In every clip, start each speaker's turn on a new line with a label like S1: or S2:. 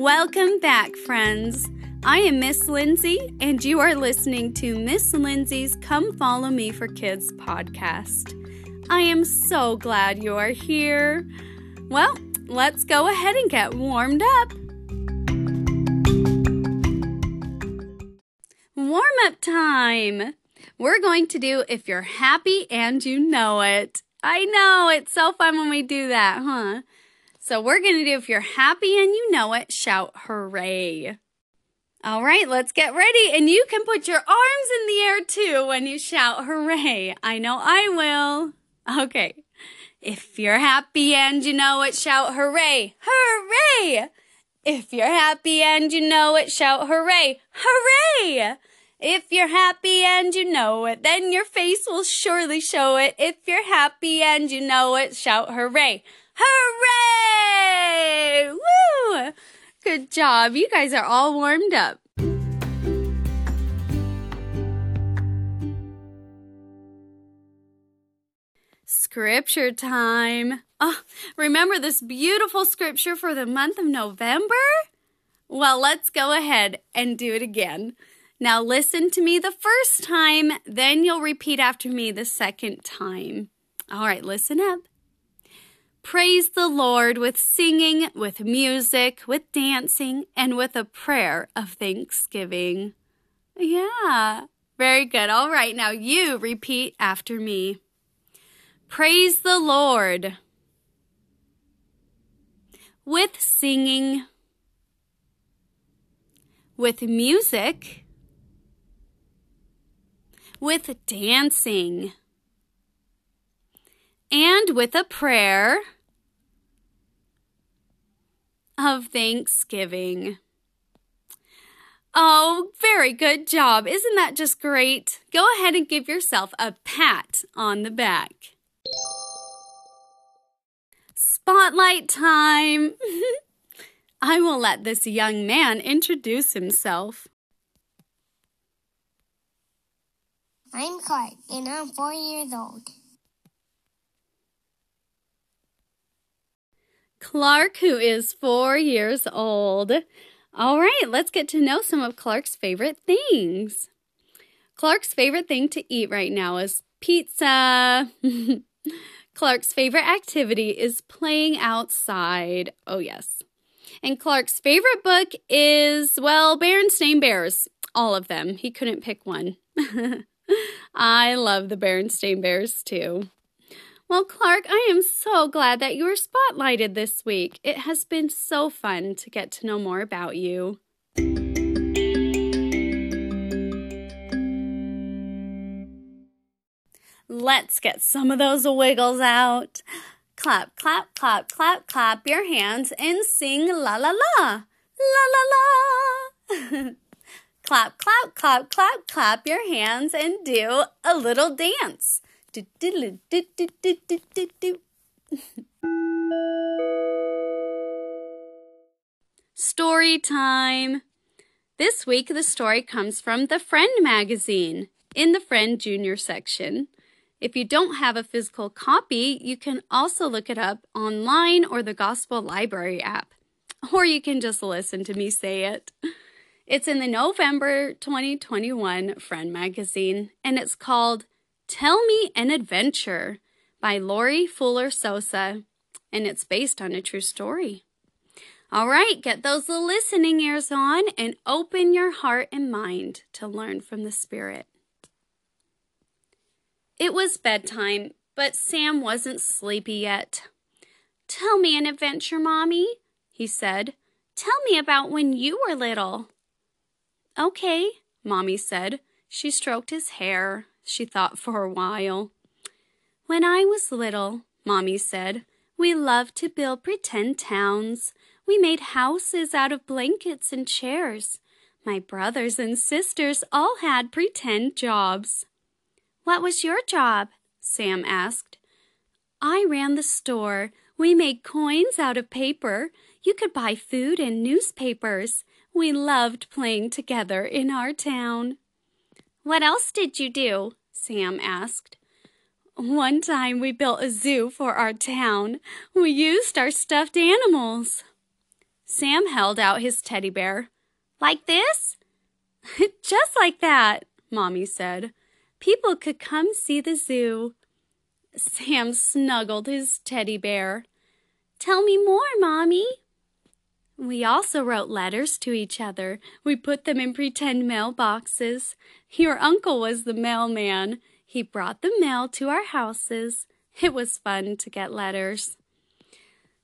S1: Welcome back, friends. I am Miss Lindsay, and you are listening to Miss Lindsay's Come Follow Me for Kids podcast. I am so glad you are here. Well, let's go ahead and get warmed up. Warm up time. We're going to do If You're Happy and You Know It. I know, it's so fun when we do that, huh? So we're going to do If You're Happy and You Know It, shout hooray. All right, let's get ready. And you can put your arms in the air too when you shout hooray. I know I will. Okay. If you're happy and you know it, shout hooray. Hooray! If you're happy and you know it, shout hooray. Hooray! If you're happy and you know it, then your face will surely show it. If you're happy and you know it, shout hooray. Hooray! Woo! Good job. You guys are all warmed up. Scripture time. Oh, remember this beautiful scripture for the month of November? Well, let's go ahead and do it again. Now, listen to me the first time, then you'll repeat after me the second time. All right, listen up. Praise the Lord with singing, with music, with dancing, and with a prayer of thanksgiving. Yeah, very good. All right, now you repeat after me. Praise the Lord with singing, with music, with dancing, and with a prayer of thanksgiving. Oh, very good job. Isn't that just great? Go ahead and give yourself a pat on the back. Spotlight time! I will let this young man introduce himself.
S2: I'm Clark, and I'm four years old.
S1: Clark, who is four years old. All right, let's get to know some of Clark's favorite things. Clark's favorite thing to eat right now is pizza. Clark's favorite activity is playing outside. Oh, yes. And Clark's favorite book is, well, Berenstain Bears. All of them. He couldn't pick one. I love the Berenstain Bears too. Well, Clark, I am so glad that you were spotlighted this week. It has been so fun to get to know more about you. Let's get some of those wiggles out. Clap, clap, clap, clap, clap your hands and sing la la la. La la la. clap, clap, clap, clap, clap your hands and do a little dance. Story time. This week, the story comes from the Friend magazine in the Friend Junior section. If you don't have a physical copy, you can also look it up online or the Gospel Library app. Or you can just listen to me say it. It's in the November 2021 Friend magazine, and it's called Tell Me an Adventure by Lori Fuller Sosa, and it's based on a true story. All right, get those listening ears on and open your heart and mind to learn from the Spirit. It was bedtime, but Sam wasn't sleepy yet. Tell me an adventure, Mommy, he said. Tell me about when you were little. Okay, Mommy said. She stroked his hair. She thought for a while. When I was little, Mommy said, we loved to build pretend towns. We made houses out of blankets and chairs. My brothers and sisters all had pretend jobs. What was your job? Sam asked. I ran the store. We made coins out of paper. You could buy food and newspapers. We loved playing together in our town. What else did you do? Sam asked. One time we built a zoo for our town. We used our stuffed animals. Sam held out his teddy bear. Like this? Just like that, Mommy said. People could come see the zoo. Sam snuggled his teddy bear. Tell me more, Mommy. We also wrote letters to each other. We put them in pretend mailboxes. Your uncle was the mailman. He brought the mail to our houses. It was fun to get letters.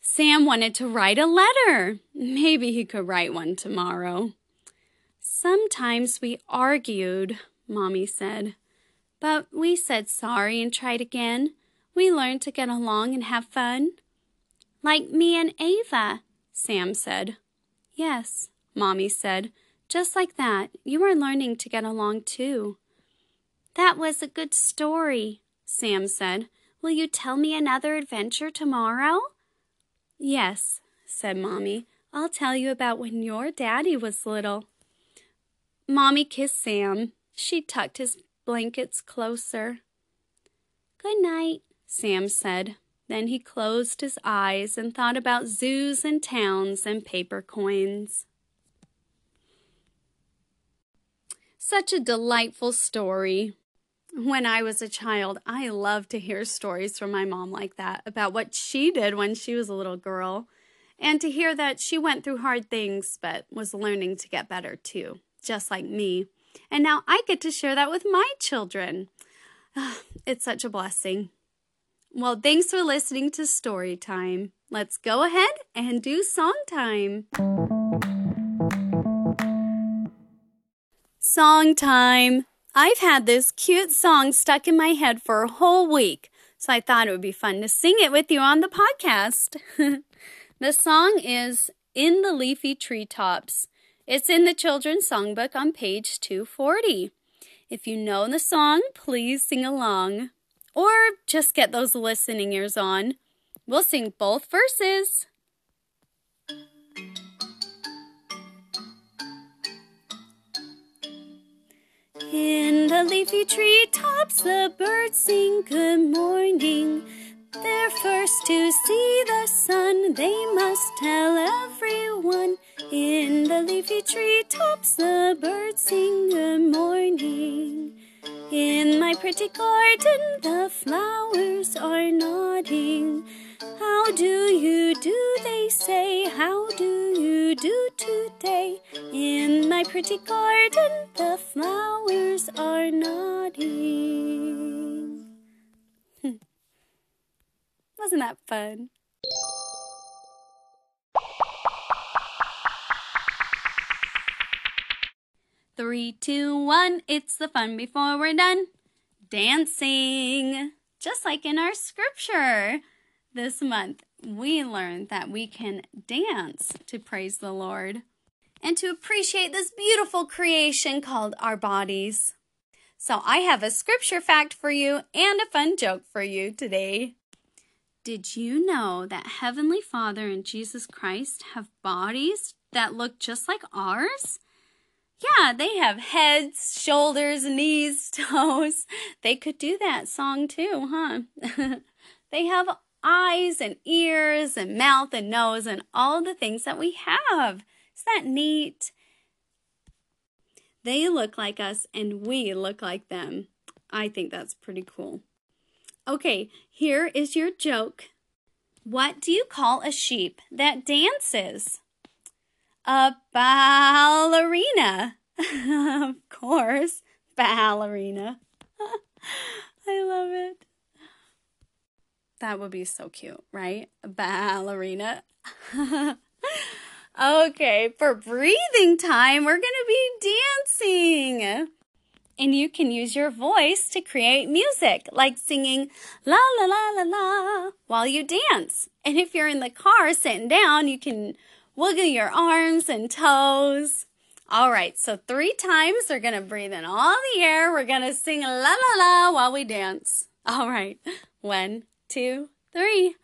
S1: Sam wanted to write a letter. Maybe he could write one tomorrow. Sometimes we argued, Mommy said. But we said sorry and tried again. We learned to get along and have fun. Like me and Ava, Sam said. Yes, Mommy said. Just like that, you are learning to get along too. That was a good story, Sam said. Will you tell me another adventure tomorrow? Yes, said Mommy. I'll tell you about when your daddy was little. Mommy kissed Sam. She tucked his blankets closer. Good night, Sam said. Then he closed his eyes and thought about zoos and towns and paper coins. Such a delightful story. When I was a child, I loved to hear stories from my mom like that about what she did when she was a little girl, and to hear that she went through hard things but was learning to get better too, just like me. And now I get to share that with my children. It's such a blessing. Well, thanks for listening to Story Time. Let's go ahead and do song time. Song time. I've had this cute song stuck in my head for a whole week, so I thought it would be fun to sing it with you on the podcast. the song is In the Leafy Treetops. It's in the children's songbook on page 240. If you know the song, please sing along. Or just get those listening ears on. We'll sing both verses. In the leafy tree tops, the birds sing good morning. They're first to see the sun, they must tell everyone. In the leafy tree tops, the birds sing good morning. In my pretty garden, the flowers are nodding. How do you do, they say, how do you do today? In my pretty garden, the flowers are nodding. Wasn't that fun? Three, two, one, it's the fun before we're done. Dancing! Just like in our scripture. This month, we learned that we can dance to praise the Lord and to appreciate this beautiful creation called our bodies. So, I have a scripture fact for you and a fun joke for you today. Did you know that Heavenly Father and Jesus Christ have bodies that look just like ours? Yeah, they have heads, shoulders, knees, toes. They could do that song too, huh? they have eyes and ears and mouth and nose and all the things that we have. Isn't that neat? They look like us and we look like them. I think that's pretty cool. Okay, here is your joke. What do you call a sheep that dances? A ballerina. of course, ballerina. I love it. That would be so cute, right? Ballerina. okay, for breathing time, we're going to be dancing. And you can use your voice to create music, like singing la la la la la while you dance. And if you're in the car sitting down, you can wiggle your arms and toes. All right, so three times we're going to breathe in all the air. We're going to sing la la la while we dance. All right, one, two, three.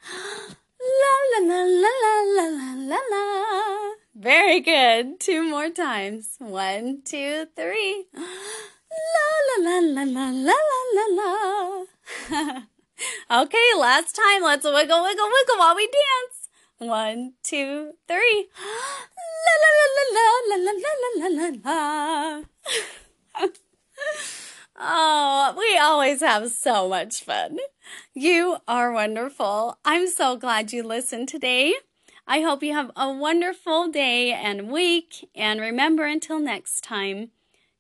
S1: La la la la la la la la. Very good. Two more times. One, two, three. La la la la la la la la la. okay, last time. Let's wiggle, wiggle, wiggle while we dance. One, two, three. La la la la la la la la la. la. Oh, we always have so much fun. You are wonderful. I'm so glad you listened today. I hope you have a wonderful day and week. And remember, until next time,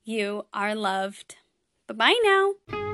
S1: you are loved. Bye bye now.